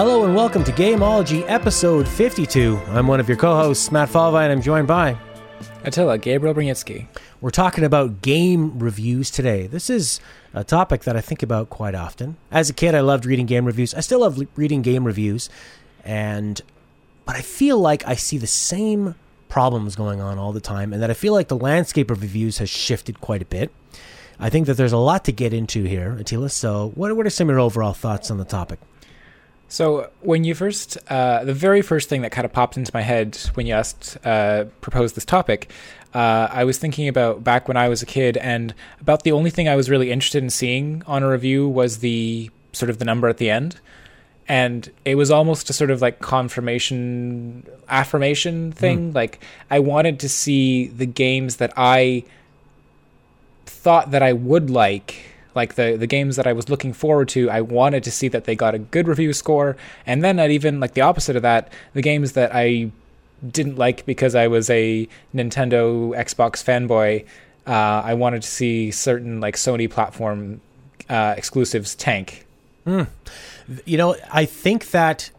Hello and welcome to Gameology episode 52. I'm one of your co hosts, Matt Falvey, and I'm joined by. Attila, Gabriel Brunitsky. We're talking about game reviews today. This is a topic that I think about quite often. As a kid, I loved reading game reviews. I still love le- reading game reviews, and but I feel like I see the same problems going on all the time, and that I feel like the landscape of reviews has shifted quite a bit. I think that there's a lot to get into here, Attila. So, what, what are some of your overall thoughts on the topic? So when you first, uh, the very first thing that kind of popped into my head when you asked, uh, proposed this topic, uh, I was thinking about back when I was a kid, and about the only thing I was really interested in seeing on a review was the sort of the number at the end, and it was almost a sort of like confirmation, affirmation thing. Mm. Like I wanted to see the games that I thought that I would like like the the games that I was looking forward to, I wanted to see that they got a good review score, and then I'd even like the opposite of that, the games that I didn't like because I was a Nintendo Xbox fanboy. Uh, I wanted to see certain like Sony platform uh, exclusives tank. Mm. You know, I think that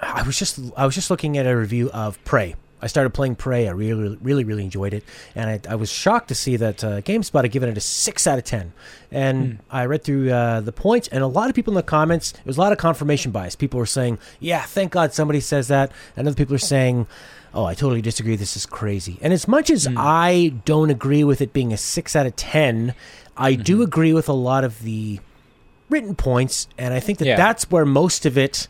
I was just I was just looking at a review of Prey I started playing Prey. I really, really, really enjoyed it, and I, I was shocked to see that uh, GameSpot had given it a six out of ten. And mm. I read through uh, the points, and a lot of people in the comments, it was a lot of confirmation bias. People were saying, "Yeah, thank God somebody says that," and other people are saying, "Oh, I totally disagree. This is crazy." And as much as mm. I don't agree with it being a six out of ten, I mm-hmm. do agree with a lot of the written points, and I think that yeah. that's where most of it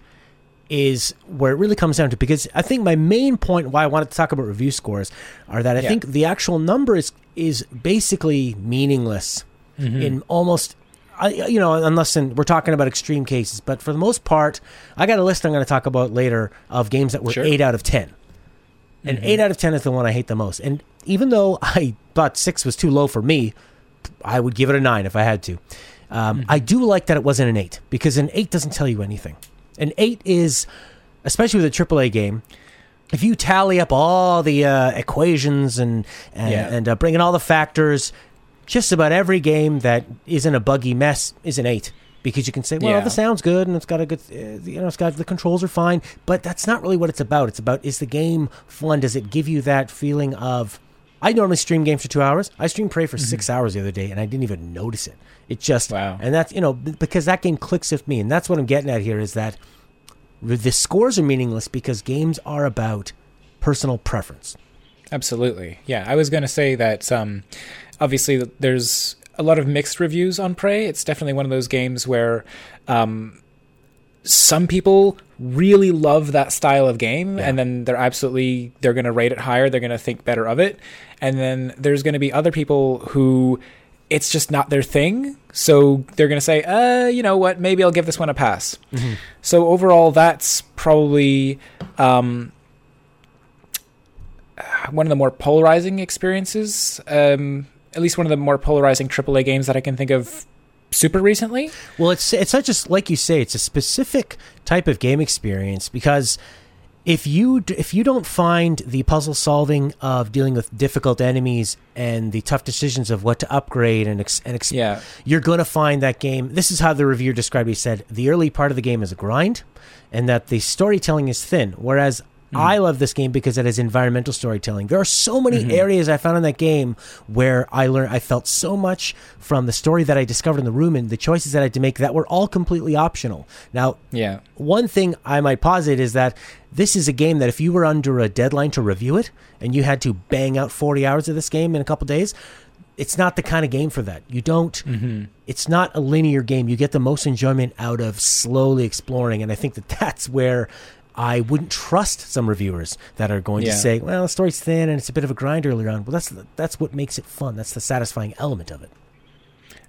is where it really comes down to because I think my main point why I wanted to talk about review scores are that I yeah. think the actual number is is basically meaningless mm-hmm. in almost I, you know, unless in, we're talking about extreme cases, but for the most part, I got a list I'm going to talk about later of games that were sure. eight out of ten, and mm-hmm. eight out of ten is the one I hate the most. And even though I thought six was too low for me, I would give it a nine if I had to. Um, mm-hmm. I do like that it wasn't an eight because an eight doesn't tell you anything. An eight is, especially with a AAA game, if you tally up all the uh, equations and and, yeah. and uh, bring in all the factors, just about every game that isn't a buggy mess is an eight because you can say, well, yeah. the sounds good and it's got a good, uh, you know, it's got the controls are fine, but that's not really what it's about. It's about is the game fun? Does it give you that feeling of? I normally stream games for two hours. I streamed Prey for mm-hmm. six hours the other day, and I didn't even notice it. It just wow. And that's you know because that game clicks with me, and that's what I'm getting at here is that the scores are meaningless because games are about personal preference. Absolutely, yeah. I was going to say that um, obviously there's a lot of mixed reviews on Prey. It's definitely one of those games where um, some people really love that style of game yeah. and then they're absolutely they're going to rate it higher they're going to think better of it and then there's going to be other people who it's just not their thing. So they're going to say, uh, you know what, maybe I'll give this one a pass. Mm-hmm. So overall, that's probably um, one of the more polarizing experiences. Um, at least one of the more polarizing AAA games that I can think of super recently. Well, it's it's not just like you say; it's a specific type of game experience because if you if you don't find the puzzle solving of dealing with difficult enemies and the tough decisions of what to upgrade and, ex, and ex, yeah. you're going to find that game. This is how the reviewer described it. He said the early part of the game is a grind, and that the storytelling is thin. Whereas Mm. I love this game because it has environmental storytelling. There are so many mm-hmm. areas I found in that game where I learned, I felt so much from the story that I discovered in the room and the choices that I had to make that were all completely optional. Now, yeah, one thing I might posit is that this is a game that if you were under a deadline to review it and you had to bang out 40 hours of this game in a couple days, it's not the kind of game for that. You don't. Mm-hmm. It's not a linear game. You get the most enjoyment out of slowly exploring, and I think that that's where I wouldn't trust some reviewers that are going yeah. to say, "Well, the story's thin and it's a bit of a grind earlier on." Well, that's that's what makes it fun. That's the satisfying element of it.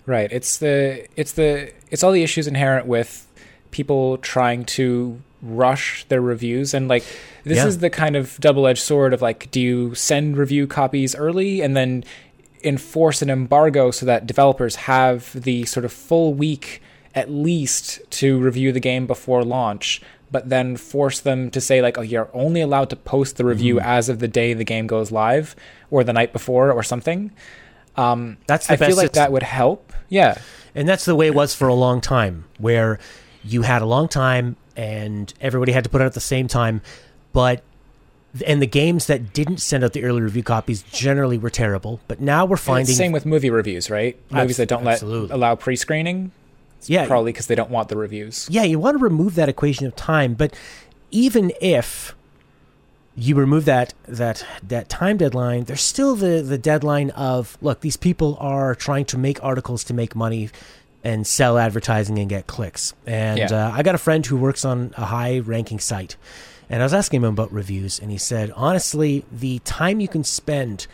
Right. It's the it's the it's all the issues inherent with people trying to rush their reviews and like this yeah. is the kind of double-edged sword of like do you send review copies early and then enforce an embargo so that developers have the sort of full week at least to review the game before launch but then force them to say like, oh, you're only allowed to post the review mm-hmm. as of the day the game goes live or the night before or something. Um, that's I feel like that would help. Yeah, and that's the way it was for a long time, where you had a long time and everybody had to put it out at the same time. But and the games that didn't send out the early review copies generally were terrible. But now we're finding same with movie reviews, right? Movies that don't absolutely. let allow pre-screening, yeah, probably because they don't want the reviews. yeah, you want to remove that equation of time, but even if you remove that that that time deadline, there's still the the deadline of look, these people are trying to make articles to make money and sell advertising and get clicks. And Yeah. uh, I got a friend who works on a high ranking site, and I was asking him about reviews, and he said honestly, the time you can spend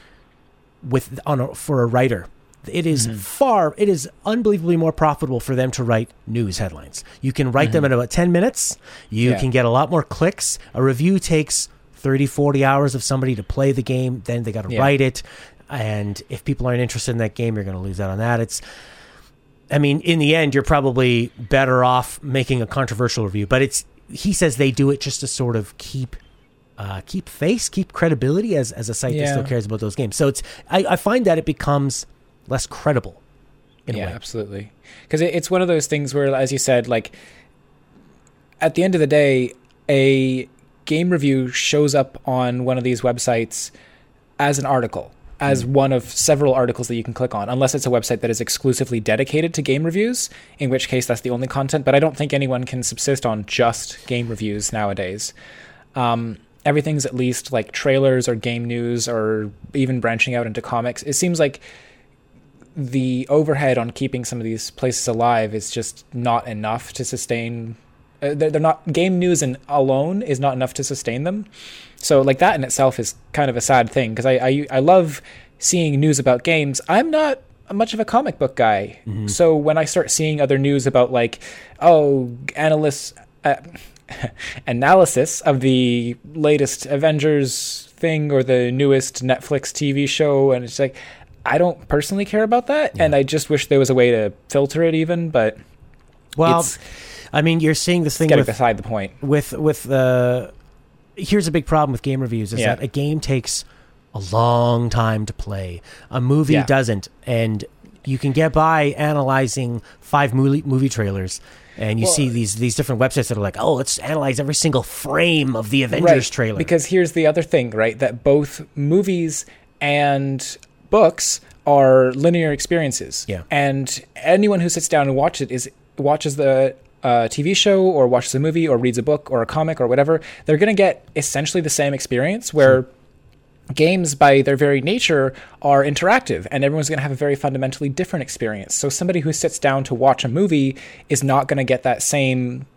with on a, for a writer it is far it is unbelievably more profitable for them to write news headlines. You can write them in about 10 minutes. You Yeah. can get a lot more clicks. A review takes 30 40 hours of somebody to play the game then they got to Yeah. write it. And if people aren't interested in that game you're going to lose out on that. It's i mean in the end you're probably better off making a controversial review but it's he says they do it just to sort of keep uh, keep face, keep credibility as, as a site that still cares about those games. So it's I, I find that it becomes less credible in yeah, a way. absolutely. Because it, it's one of those things where, as you said, like at the end of the day, a game review shows up on one of these websites as an article, as Hmm. one of several articles that you can click on, unless it's a website that is exclusively dedicated to game reviews, in which case that's the only content. But I don't think anyone can subsist on just game reviews nowadays. Um, everything's at least like trailers or game news or even branching out into comics. It seems like the overhead on keeping some of these places alive is just not enough to sustain. Uh, they're, they're not game news and alone is not enough to sustain them. So like that in itself is kind of a sad thing because I, I I love seeing news about games. I'm not much of a comic book guy, so when I start seeing other news about like oh analysts. Uh, analysis of the latest Avengers thing or the newest Netflix TV show, and it's like I don't personally care about that, and I just wish there was a way to filter it even, but Well, I mean, you're seeing this thing getting with beside the point. with with uh, here's a big problem with game reviews is Yeah. that a game takes a long time to play. A movie Yeah. doesn't, and you can get by analyzing five movie movie trailers. And you Well- see these these different websites that are like, oh, let's analyze every single frame of the Avengers trailer. Because here's the other thing, right? That both movies and books are linear experiences. Yeah. And anyone who sits down and watches it is watches the uh, TV show or watches a movie or reads a book or a comic or whatever, they're going to get essentially the same experience where games by their very nature are interactive and everyone's going to have a very fundamentally different experience so somebody who sits down to watch a movie is not going to get that same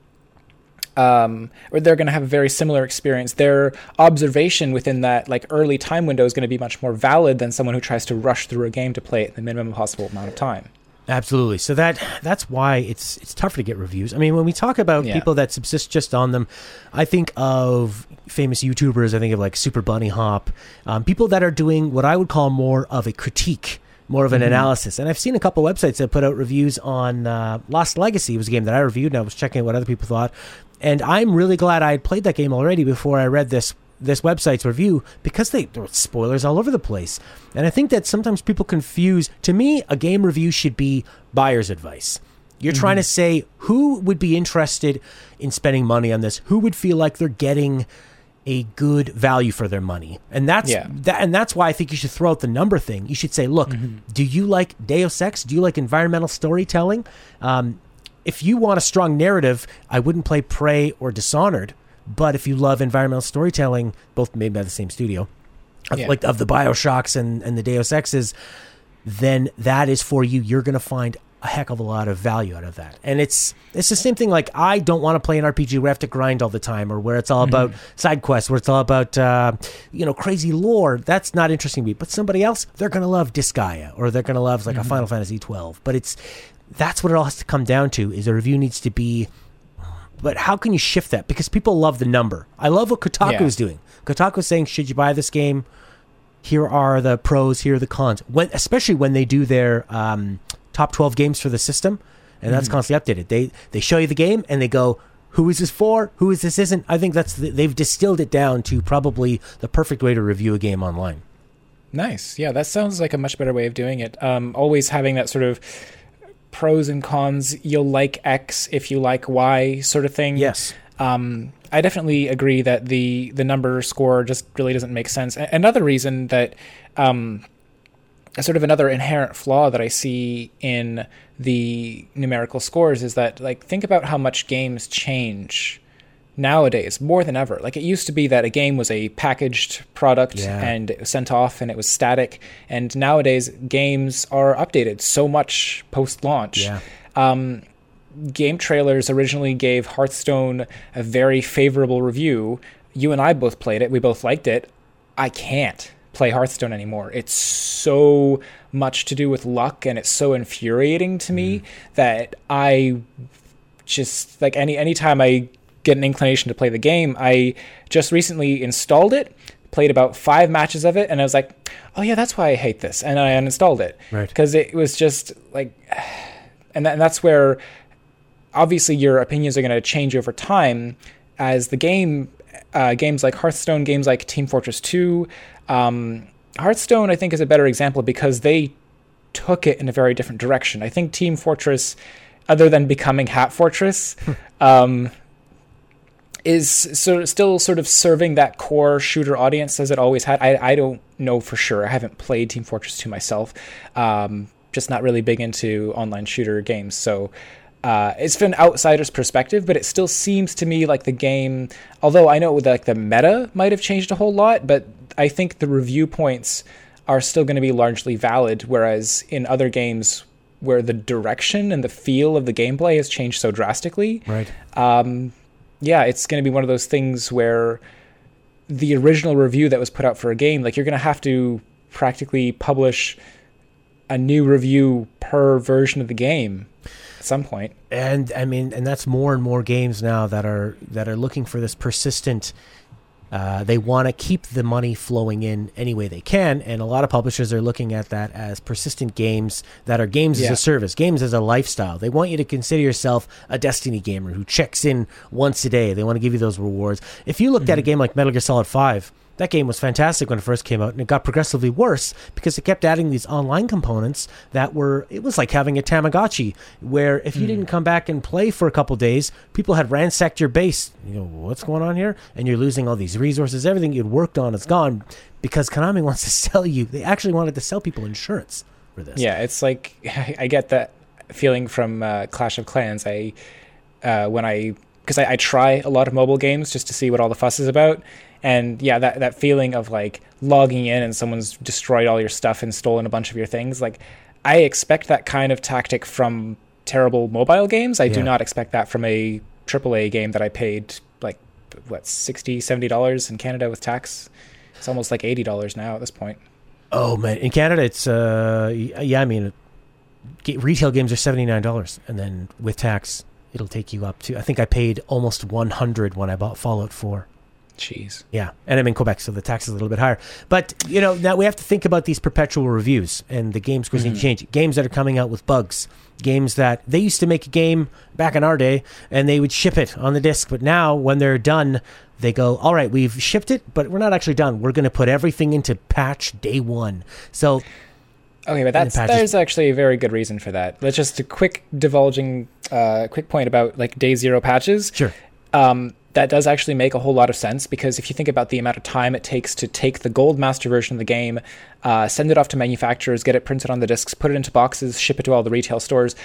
um, or they're going to have a very similar experience their observation within that like early time window is going to be much more valid than someone who tries to rush through a game to play it in the minimum possible amount of time Absolutely. So that that's why it's it's tougher to get reviews. I mean, when we talk about Yeah. people that subsist just on them, I think of famous YouTubers. I think of like Super Bunny Hop, um, people that are doing what I would call more of a critique, more of an analysis. And I've seen a couple websites that put out reviews on uh, Lost Legacy. It was a game that I reviewed, and I was checking what other people thought. And I'm really glad I had played that game already before I read this this website's review because they there were spoilers all over the place. And I think that sometimes people confuse to me a game review should be buyer's advice. You're trying to say who would be interested in spending money on this? Who would feel like they're getting a good value for their money? And that's Yeah. that and that's why I think you should throw out the number thing. You should say, look, do you like Deus Ex? Do you like environmental storytelling? Um, if you want a strong narrative, I wouldn't play Prey or Dishonored. But if you love environmental storytelling, both made by the same studio, Yeah. like of the Bioshocks and, and the Deus Exes, then that is for you. You're going to find a heck of a lot of value out of that. And it's it's the same thing. Like I don't want to play an RPG where I have to grind all the time, or where it's all about side quests, where it's all about uh, you know crazy lore. That's not interesting to me. But somebody else, they're going to love Disgaea, or they're going to love like a Final Fantasy 12. But it's that's what it all has to come down to. Is a review needs to be but how can you shift that? Because people love the number. I love what Kotaku Yeah. is doing. Kotaku is saying, should you buy this game? Here are the pros. Here are the cons. When, especially when they do their um, top twelve games for the system, and that's constantly updated. They they show you the game and they go, who is this for? Who is this isn't? I think that's the, they've distilled it down to probably the perfect way to review a game online. Nice. Yeah, that sounds like a much better way of doing it. Um, always having that sort of pros and cons. You'll like X if you like Y sort of thing. Yes. um, I definitely agree that the the number score just really doesn't make sense. Another reason that um, sort of another inherent flaw that I see in the numerical scores is that like think about how much games change nowadays more than ever. Like it used to be that a game was a packaged product Yeah. and it was sent off and it was static, and nowadays games are updated so much post launch. Yeah. Um, GameTrailers originally gave Hearthstone a very favorable review. You and I both played it. We both liked it. I can't play Hearthstone anymore. It's so much to do with luck and it's so infuriating to me mm-hmm. that I just like any anytime I get an inclination to play the game, I just recently installed it, played about 5 matches of it and I was like, "Oh yeah, that's why I hate this." And I uninstalled it Right. because it was just like and, that, and that's where obviously your opinions are going to change over time as the game uh, games like hearthstone games like team fortress 2 um, hearthstone i think is a better example because they took it in a very different direction i think team fortress other than becoming hat fortress um, is sort of still sort of serving that core shooter audience as it always had. I, I don't know for sure. I haven't played Team Fortress 2 myself. Um, just not really big into online shooter games. So uh, it's from an outsider's perspective, but it still seems to me like the game, although I know like the meta might have changed a whole lot, but I think the review points are still going to be largely valid. Whereas in other games where the direction and the feel of the gameplay has changed so drastically, Right. um, yeah, it's going to be one of those things where the original review that was put out for a game, like you're going to have to practically publish a new review per version of the game some point. and I mean, and that's more and more games now that are that are looking for this persistent. Uh, they want to keep the money flowing in any way they can, and a lot of publishers are looking at that as persistent games that are games as a service, games as a lifestyle. They want you to consider yourself a Destiny gamer who checks in once a day. They want to give you those rewards. If you looked at a game like Metal Gear Solid Five, that game was fantastic when it first came out, and it got progressively worse because it kept adding these online components that were. It was like having a Tamagotchi, where if you didn't come back and play for a couple days, people had ransacked your base. You go, what's going on here? And you're losing all these resources. Everything you'd worked on is gone because Konami wants to sell you. They actually wanted to sell people insurance for this. Yeah, it's like I get that feeling from uh, Clash of Clans. I uh, when I because I, I try a lot of mobile games just to see what all the fuss is about, and yeah, that that feeling of like logging in and someone's destroyed all your stuff and stolen a bunch of your things. Like I expect that kind of tactic from terrible mobile games. I do not expect that from a AAA game that I paid like what 60 70 dollars in Canada with tax. It's almost like eighty dollars now at this point. Oh man, in Canada it's uh yeah, I mean retail games are $79 and then with tax it'll take you up to I think I paid almost 100 when I bought Fallout 4. Jeez. Yeah, and I'm in Quebec, so the tax is a little bit higher. But you know, now we have to think about these perpetual reviews and the game scores need to change. Games that are coming out with bugs, games that they used to make a game back in our day, and they would ship it on the disc. But now, when they're done, they go, "All right, we've shipped it, but we're not actually done. We're going to put everything into patch day one." So Okay, but that's there's actually a very good reason for that. Let's just a quick divulging, uh, quick point about like day zero patches. sure, Um, that does actually make a whole lot of sense because if you think about the amount of time it takes to take the gold master version of the game, uh, send it off to manufacturers, get it printed on the discs, put it into boxes, ship it to all the retail stores.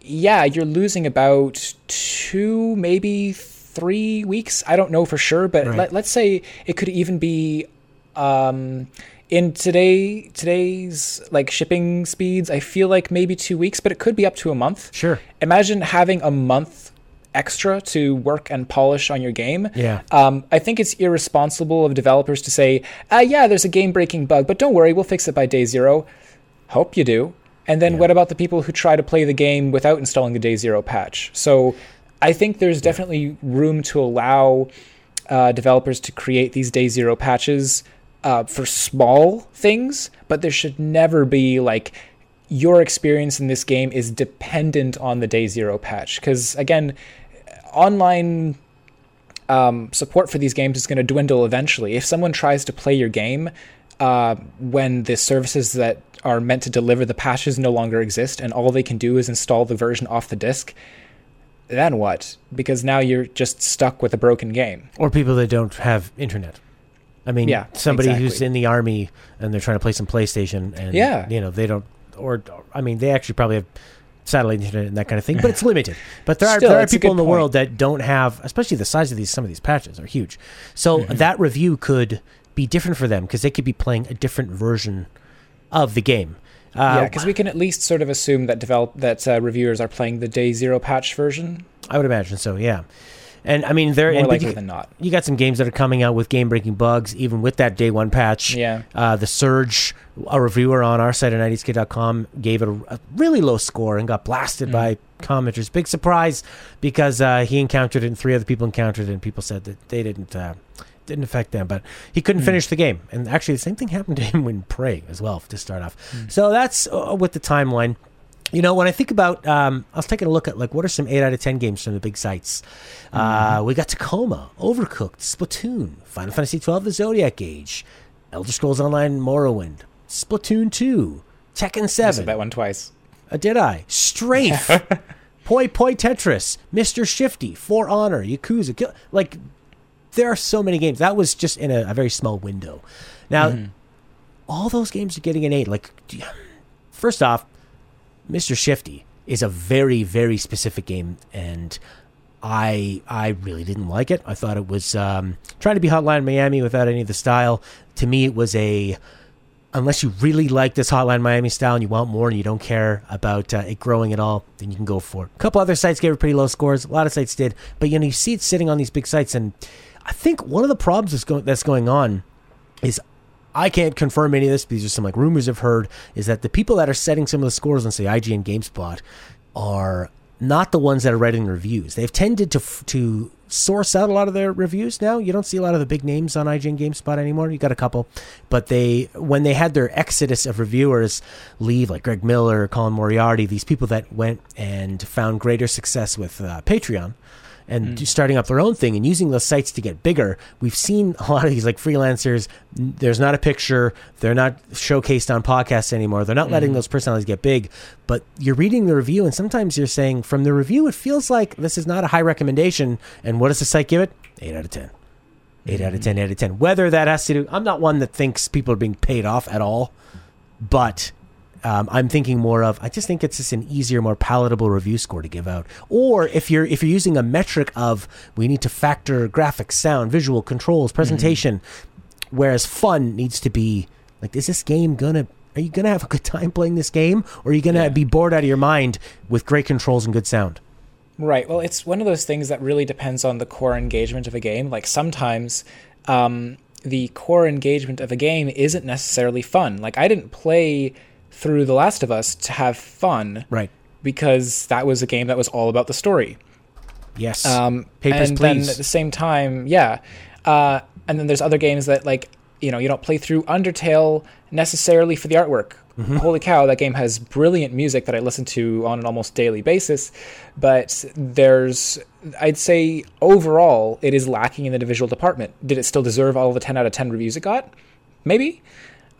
Yeah, you're losing about two, maybe three weeks. I don't know for sure, but Right. let, let's say it could even be um, in today today's like shipping speeds. I feel like maybe two weeks, but it could be up to a month sure, imagine having a month extra to work and polish on your game. Yeah. Um, I think it's irresponsible of developers to say, uh, yeah, there's a game breaking bug, but don't worry, we'll fix it by day zero. Hope you do. And then what about the people who try to play the game without installing the day zero patch? So I think there's definitely room to allow uh, developers to create these day zero patches uh, for small things, but there should never be like your experience in this game is dependent on the day zero patch. Because again, online um, support for these games is going to dwindle eventually. If someone tries to play your game uh, when the services that are meant to deliver the patches no longer exist and all they can do is install the version off the disk, then what? Because now you're just stuck with a broken game. Or people that don't have internet. I mean, Yeah, somebody who's in the army and they're trying to play some PlayStation, and Yeah. you know they don't, or I mean, they actually probably have satellite internet and that kind of thing, but it's limited. But there are Still, there are people in the point. world that don't have, especially the size of these some of these patches are huge. So Mm-hmm. that review could be different for them because they could be playing a different version of the game. Uh, yeah, because we can at least sort of assume that develop that uh, reviewers are playing the day zero patch version I would imagine so. Yeah, and I mean there more and likely you, than not. you got some games that are coming out with game breaking bugs, even with that day one patch. Yeah. Uh, the Surge, a reviewer on our site at 90skid.com gave it a, a really low score and got blasted by commenters. Big surprise because uh, he encountered it and three other people encountered it and people said that they didn't uh, didn't affect them, but he couldn't finish the game. And actually, the same thing happened to him when Prey as well to start off. So that's uh, with the timeline. You know, when I think about, um, I was taking a look at like what are some eight out of ten games from the big sites. Uh, we got Tacoma, Overcooked, Splatoon, Final Fantasy twelve, The Zodiac Age, Elder Scrolls Online, Morrowind, Splatoon two, Tekken I seven. said that one twice. Uh, did I? Strafe, Puyo Puyo Tetris, Mr. Shifty, For Honor, Yakuza. Kill- Like, there are so many games. That was just in a, a very small window. Now, all those games are getting an eight. Like, first off, Mr. Shifty is a very, very specific game, and I I really didn't like it. I thought it was um, trying to be Hotline Miami without any of the style. To me, it was a unless you really like this Hotline Miami style and you want more and you don't care about uh, it growing at all, then you can go for it. A couple other sites gave it pretty low scores. A lot of sites did, but you know you see it sitting on these big sites, and I think one of the problems that's going that's going on is I can't confirm any of this. These are some like rumors I've heard. Is that the people that are setting some of the scores on say IGN GameSpot are not the ones that are writing reviews. They've tended to to source out a lot of their reviews now. You don't see a lot of the big names on IGN GameSpot anymore. You got a couple, but they when they had their exodus of reviewers leave, like Greg Miller, Colin Moriarty, these people that went and found greater success with uh, Patreon and hmm. do- starting up their own thing and using those sites to get bigger. We've seen a lot of these like freelancers. There's not a picture. They're not showcased on podcasts anymore. They're not letting hmm. those personalities get big. But you're reading the review, and sometimes you're saying from the review, it feels like this is not a high recommendation. And what does the site give it? Eight out of ten. Eight out of ten. Hmm. Eight out of ten. Whether that has to do, I'm not one that thinks people are being paid off at all, but um, I'm thinking more of I just think it's just an easier, more palatable review score to give out. Or if you're if you're using a metric of we need to factor graphics, sound, visual controls, presentation, whereas fun needs to be like is this game gonna are you gonna have a good time playing this game or are you gonna Yeah. be bored out of your mind with great controls and good sound? Right. Well, it's one of those things that really depends on the core engagement of a game. Like sometimes um, the core engagement of a game isn't necessarily fun. Like I didn't play through The Last of Us to have fun Right. because that was a game that was all about the story. Yes. Um, Papers, and then please. at the same time, yeah. Uh, and then there's other games that like you know you don't play through Undertale necessarily for the artwork. Mm-hmm. Holy cow, that game has brilliant music that I listen to on an almost daily basis. But there's, I'd say overall, it is lacking in the visual department. Did it still deserve all the 10 out of 10 reviews it got? Maybe.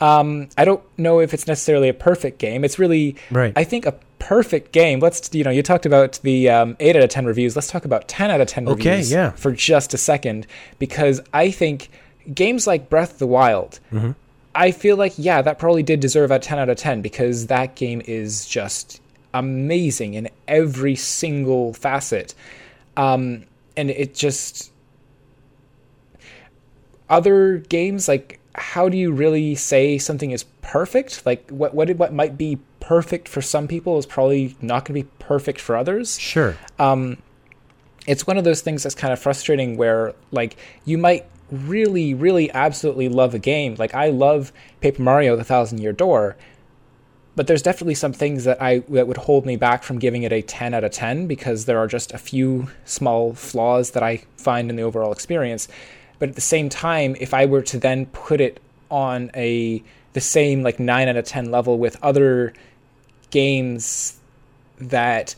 Um, I don't know if it's necessarily a perfect game. It's really, Right. I think a perfect game. Let's, you know, you talked about the um, 8 out of 10 reviews. Let's talk about 10 out of 10 Okay, reviews yeah. for just a second because I think games like Breath of the Wild, Mm-hmm. I feel like, yeah, that probably did deserve a 10 out of 10 because that game is just amazing in every single facet. Um, and it just. Other games, like, how do you really say something is perfect? Like, what, what, what might be perfect for some people is probably not going to be perfect for others sure. Um, it's one of those things that's kind of frustrating where like you might really really absolutely love a game like i love paper mario the thousand year door but there's definitely some things that i that would hold me back from giving it a 10 out of 10 because there are just a few small flaws that i find in the overall experience but at the same time if i were to then put it on a the same like 9 out of 10 level with other games that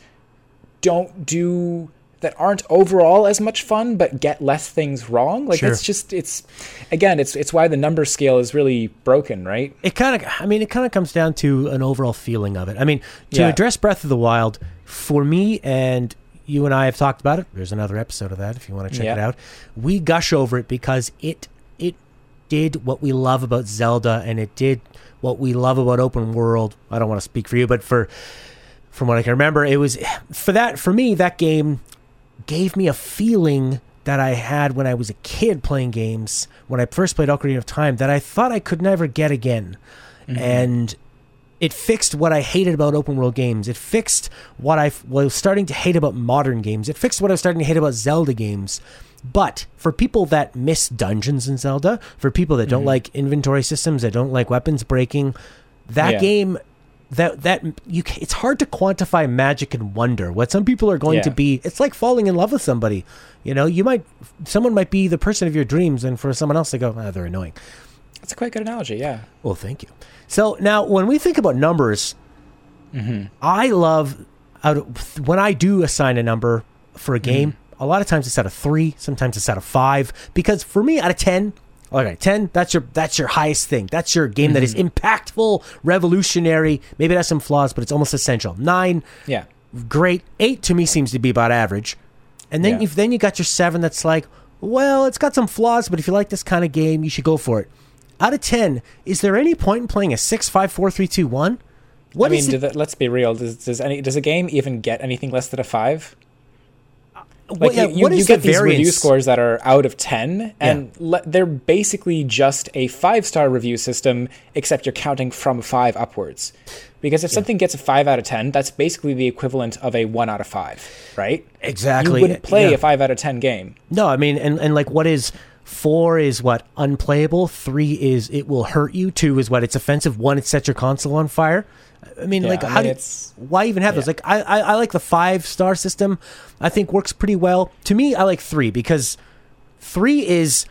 don't do that aren't overall as much fun but get less things wrong like Sure. it's just it's again it's it's why the number scale is really broken right It kind of, I mean, it kind of comes down to an overall feeling of it. I mean, to Yeah. address Breath of the Wild, for me and you and I have talked about it. There's another episode of that if you want to check Yeah. it out. We gush over it because it it did what we love about Zelda and it did what we love about open world. I don't want to speak for you, but for from what I can remember, it was for that for me that game gave me a feeling that I had when I was a kid playing games when I first played Ocarina of Time that I thought I could never get again. Mm-hmm. And it fixed what I hated about open world games. It fixed what I was starting to hate about modern games. It fixed what I was starting to hate about Zelda games. But for people that miss dungeons in Zelda, for people that don't like inventory systems, that don't like weapons breaking, that Yeah. game that that you it's hard to quantify magic and wonder. What some people are going Yeah. to be, it's like falling in love with somebody. You know, you might someone might be the person of your dreams, and for someone else, they go, ah, they're annoying. It's a quite good analogy. Yeah. Well, thank you. So now, when we think about numbers, mm-hmm. I love of, when I do assign a number for a game. Mm-hmm. A lot of times it's out of three, sometimes it's out of five. Because for me, out of ten, okay, ten that's your that's your highest thing. That's your game that is mm-hmm. impactful, revolutionary. Maybe it has some flaws, but it's almost essential. Nine, Yeah. great. Eight to me seems to be about average. And then Yeah. if then you got your seven that's like, well, it's got some flaws, but if you like this kind of game, you should go for it. Out of ten, is there any point in playing a six, five, four, three, two, one? What I mean, is do it? the, let's be real. Does, does any does a game even get anything less than a five? what, Like yeah, you, you, what you get the these review scores that are out of ten, and le- they're basically just a five star review system, except you're counting from five upwards. Because if something gets a five out of ten, that's basically the equivalent of a one out of five, right? Exactly. You wouldn't play Yeah. a five out of ten game. No, I mean, and, and like what is four is what unplayable. Three is it will hurt you. Two is what it's offensive. One it sets your console on fire. I mean, Yeah, like I how mean, do you- why even have those? Like I, I I like the five star system. I think works pretty well. To me, I like three because three is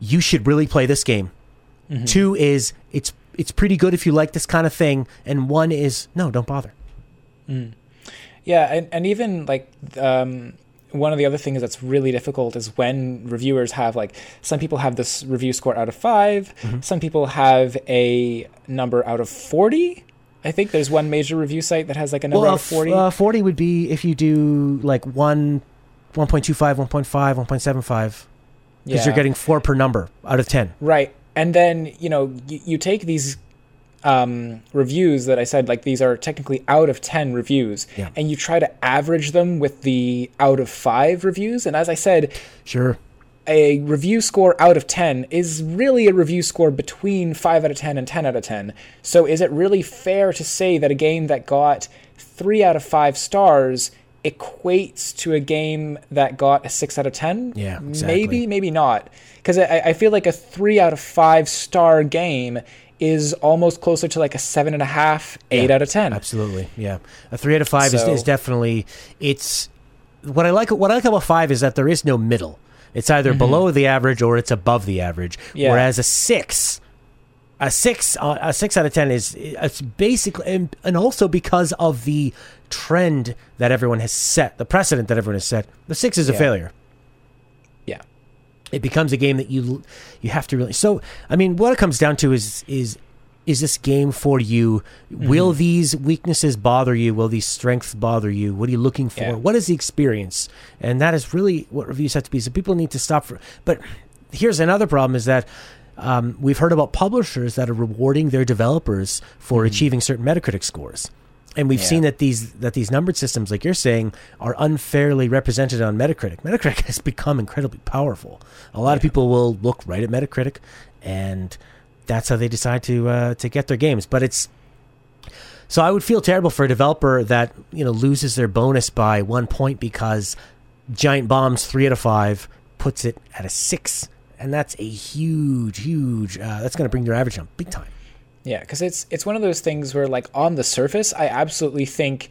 you should really play this game. Mm-hmm. Two is it's it's pretty good if you like this kind of thing, and one is no, don't bother. Yeah, and, and even like um, one of the other things that's really difficult is when reviewers have like some people have this review score out of 5 Mm-hmm. some people have a number out of forty. I think there's one major review site that has like a number out of forty. Uh, 40 would be if you do like 1, 1.25, 1.5, 1.75. Because you're getting four per number out of 10. Right. And then, you know, you, you take these um, reviews that I said, like these are technically out of 10 reviews, Yeah. and you try to average them with the out of five reviews. And as I said, Sure. a review score out of 10 is really a review score between 5 out of 10 and 10 out of 10. So is it really fair to say that a game that got 3 out of 5 stars equates to a game that got a 6 out of 10? Yeah, exactly. Maybe, maybe not. Because I, I feel like a 3 out of 5 star game is almost closer to like a seven and a half, eight Yeah, out of 10. Absolutely. Yeah. A 3 out of 5 is, So- is definitely it's what I like what I like about 5 is that there is no middle. It's either below the average or it's above the average. Yeah. Whereas a 6 a six, uh, a six out of ten is it's basically, and, and also because of the trend that everyone has set, the precedent that everyone has set, the six is a Yeah. failure. It becomes a game that you you have to really so i mean what it comes down to is is is this game for you? Will Mm-hmm. these weaknesses bother you? Will these strengths bother you? What are you looking for? Yeah. what is the experience? And that is really what reviews have to be. So people need to stop for but here's another problem is that um, we've heard about publishers that are rewarding their developers for achieving certain metacritic scores and we've. Yeah. seen that these that these numbered systems like you're saying are unfairly represented on metacritic. Metacritic has become incredibly powerful. A lot of people will look right at metacritic and that's how they decide to uh, to get their games. But it's so i would feel terrible for a developer that you know loses their bonus by one point because giant bombs three out of five puts it at a six. And that's a huge huge uh, that's going to bring your average down big time Yeah, because it's it's one of those things where, like, on the surface, I absolutely think,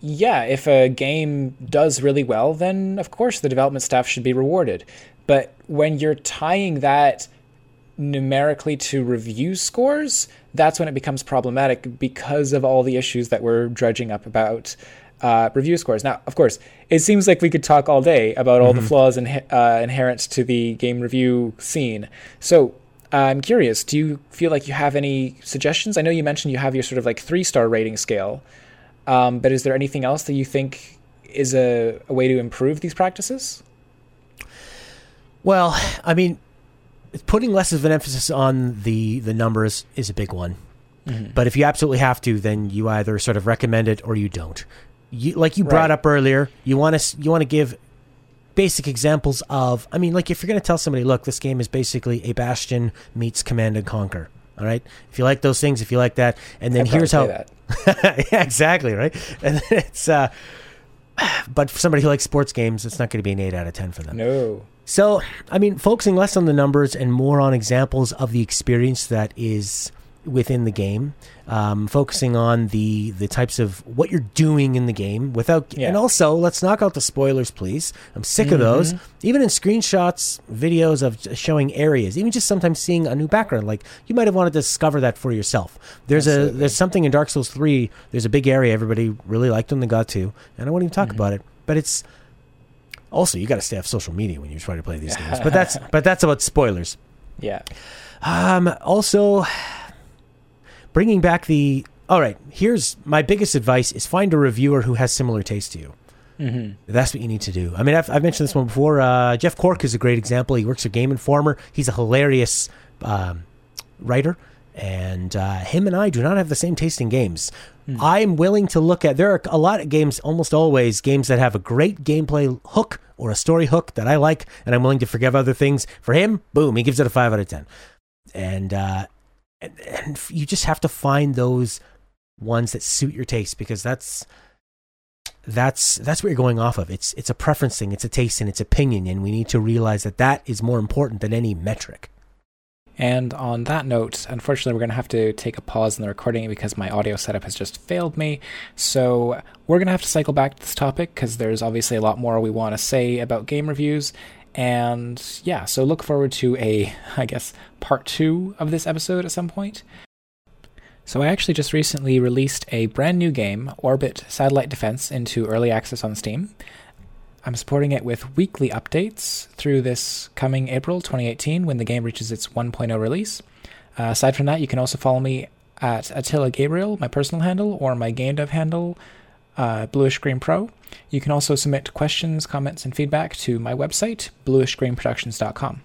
yeah, if a game does really well, then of course the development staff should be rewarded. But when you're tying that numerically to review scores, that's when it becomes problematic because of all the issues that we're dredging up about uh, review scores. Now, of course, it seems like we could talk all day about all the flaws inhe- uh, inherent to the game review scene. So, I'm curious, do you feel like you have any suggestions? I know you mentioned you have your sort of like three star rating scale, um, but is there anything else that you think is a, a way to improve these practices? Well, I mean, putting less of an emphasis on the the numbers is a big one. Mm-hmm. But if you absolutely have to, then you either sort of recommend it or you don't. You, like you brought Right. up earlier, you want to you want to give basic examples of. I mean, like if you're going to tell somebody, look, this game is basically a Bastion meets Command and Conquer. All right, if you like those things, if you like that, and then I'd here's how. that. yeah, exactly right. And then it's. uh but for somebody who likes sports games, it's not going to be an eight out of ten for them. No. So, I mean, focusing less on the numbers and more on examples of the experience that is within the game, um, focusing on the the types of what you're doing in the game without, Yeah. and also let's knock out the spoilers, please. I'm sick of those. Even in screenshots, videos of showing areas, even just sometimes seeing a new background, like you might have wanted to discover that for yourself. There's a there's something in Dark Souls three. There's a big area everybody really liked when they got to, and I won't even talk about it, but it's. Also, you got to stay off social media when you try to play these games. But that's but that's about spoilers. Yeah. Um, also, bringing back the. All right, here's my biggest advice: is find a reviewer who has similar taste to you. Mm-hmm. That's what you need to do. I mean, I've, I've mentioned this one before. Uh, Jeff Cork is a great example. He works for Game Informer. He's a hilarious um, writer, and uh, him and I do not have the same taste in games. I'm willing to look at. There are a lot of games, almost always games that have a great gameplay hook or a story hook that I like, and I'm willing to forgive other things. For him, boom, he gives it a five out of ten. And uh, and, and you just have to find those ones that suit your taste because that's that's that's what you're going off of. It's it's a preference thing, it's a taste and it's opinion, and we need to realize that that is more important than any metric. And on that note, unfortunately, we're going to have to take a pause in the recording because my audio setup has just failed me. So we're going to have to cycle back to this topic because there's obviously a lot more we want to say about game reviews. And yeah, so look forward to a, I guess, part two of this episode at some point. So I actually just recently released a brand new game, Orbit Satellite Defense, into early access on Steam. I'm supporting it with weekly updates through this coming April 2018 when the game reaches its 1.0 release. Uh, aside from that, you can also follow me at Attila Gabriel, my personal handle, or my game dev handle, uh, Bluish Green Pro. You can also submit questions, comments, and feedback to my website, bluishgreenproductions.com.